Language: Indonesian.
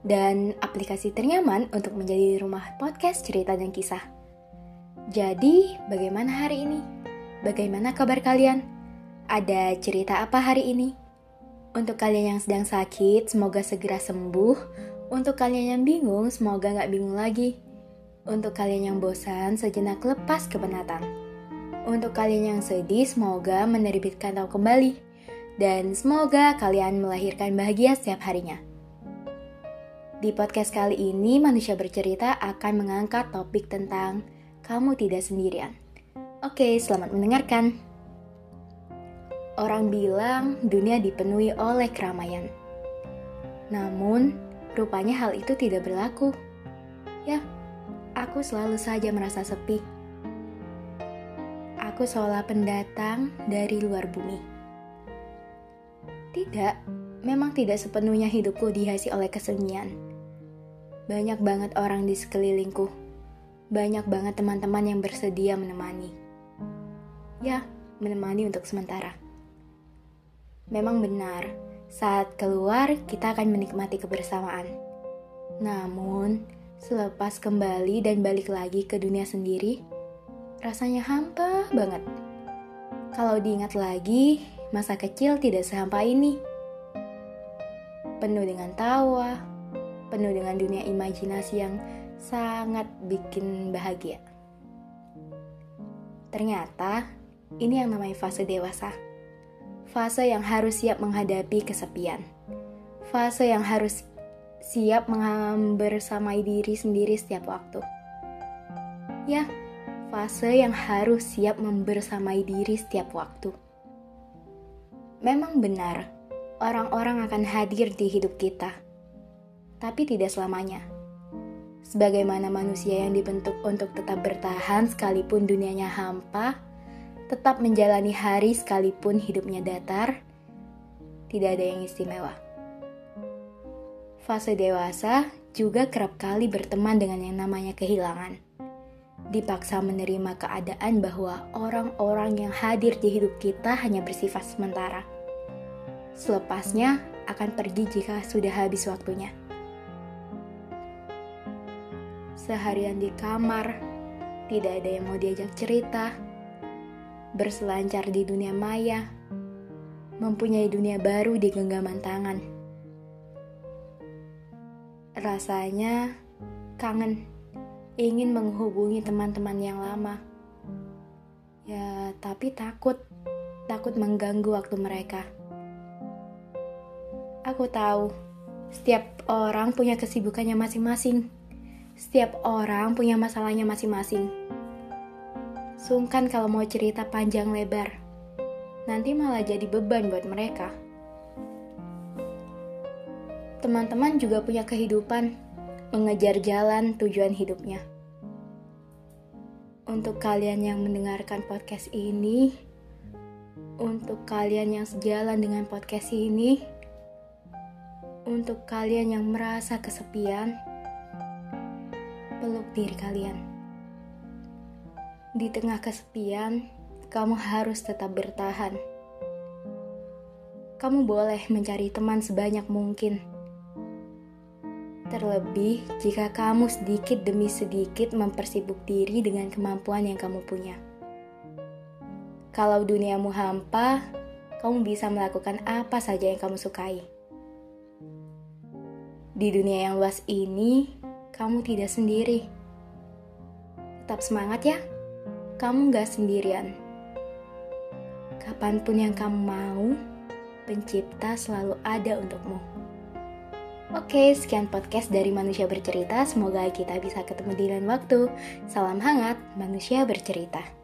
dan aplikasi ternyaman untuk menjadi rumah podcast cerita dan kisah. Jadi, bagaimana hari ini? Bagaimana kabar kalian? Ada cerita apa hari ini? Untuk kalian yang sedang sakit, semoga segera sembuh. Untuk kalian yang bingung, semoga nggak bingung lagi. Untuk kalian yang bosan, sejenak lepas kepenatan. Untuk kalian yang sedih, semoga menerbitkan tahu kembali. Dan semoga kalian melahirkan bahagia setiap harinya. Di podcast kali ini, manusia bercerita akan mengangkat topik tentang kamu tidak sendirian. Oke, selamat mendengarkan. Orang bilang dunia dipenuhi oleh keramaian. Namun, rupanya hal itu tidak berlaku. Ya, aku selalu saja merasa sepi. Aku seolah pendatang dari luar bumi. Tidak, memang tidak sepenuhnya hidupku dihiasi oleh kesunyian banyak banget orang di sekelilingku. Banyak banget teman-teman yang bersedia menemani. Ya, menemani untuk sementara. Memang benar, saat keluar kita akan menikmati kebersamaan. Namun, selepas kembali dan balik lagi ke dunia sendiri, rasanya hampa banget. Kalau diingat lagi, masa kecil tidak sehampa ini. Penuh dengan tawa, penuh dengan dunia imajinasi yang sangat bikin bahagia. Ternyata, ini yang namanya fase dewasa. Fase yang harus siap menghadapi kesepian. Fase yang harus siap membersamai diri sendiri setiap waktu. Ya, fase yang harus siap membersamai diri setiap waktu. Memang benar, orang-orang akan hadir di hidup kita tapi tidak selamanya. Sebagaimana manusia yang dibentuk untuk tetap bertahan sekalipun dunianya hampa, tetap menjalani hari sekalipun hidupnya datar, tidak ada yang istimewa. Fase dewasa juga kerap kali berteman dengan yang namanya kehilangan. Dipaksa menerima keadaan bahwa orang-orang yang hadir di hidup kita hanya bersifat sementara. Selepasnya akan pergi jika sudah habis waktunya seharian di kamar, tidak ada yang mau diajak cerita, berselancar di dunia maya, mempunyai dunia baru di genggaman tangan. Rasanya kangen, ingin menghubungi teman-teman yang lama. Ya, tapi takut, takut mengganggu waktu mereka. Aku tahu, setiap orang punya kesibukannya masing-masing setiap orang punya masalahnya masing-masing. Sungkan kalau mau cerita panjang lebar. Nanti malah jadi beban buat mereka. Teman-teman juga punya kehidupan, mengejar jalan tujuan hidupnya. Untuk kalian yang mendengarkan podcast ini, untuk kalian yang sejalan dengan podcast ini, untuk kalian yang merasa kesepian, peluk diri kalian. Di tengah kesepian, kamu harus tetap bertahan. Kamu boleh mencari teman sebanyak mungkin. Terlebih jika kamu sedikit demi sedikit mempersibuk diri dengan kemampuan yang kamu punya. Kalau duniamu hampa, kamu bisa melakukan apa saja yang kamu sukai. Di dunia yang luas ini, kamu tidak sendiri. Tetap semangat ya, kamu gak sendirian. Kapan pun yang kamu mau, pencipta selalu ada untukmu. Oke, sekian podcast dari Manusia Bercerita. Semoga kita bisa ketemu di lain waktu. Salam hangat, Manusia Bercerita.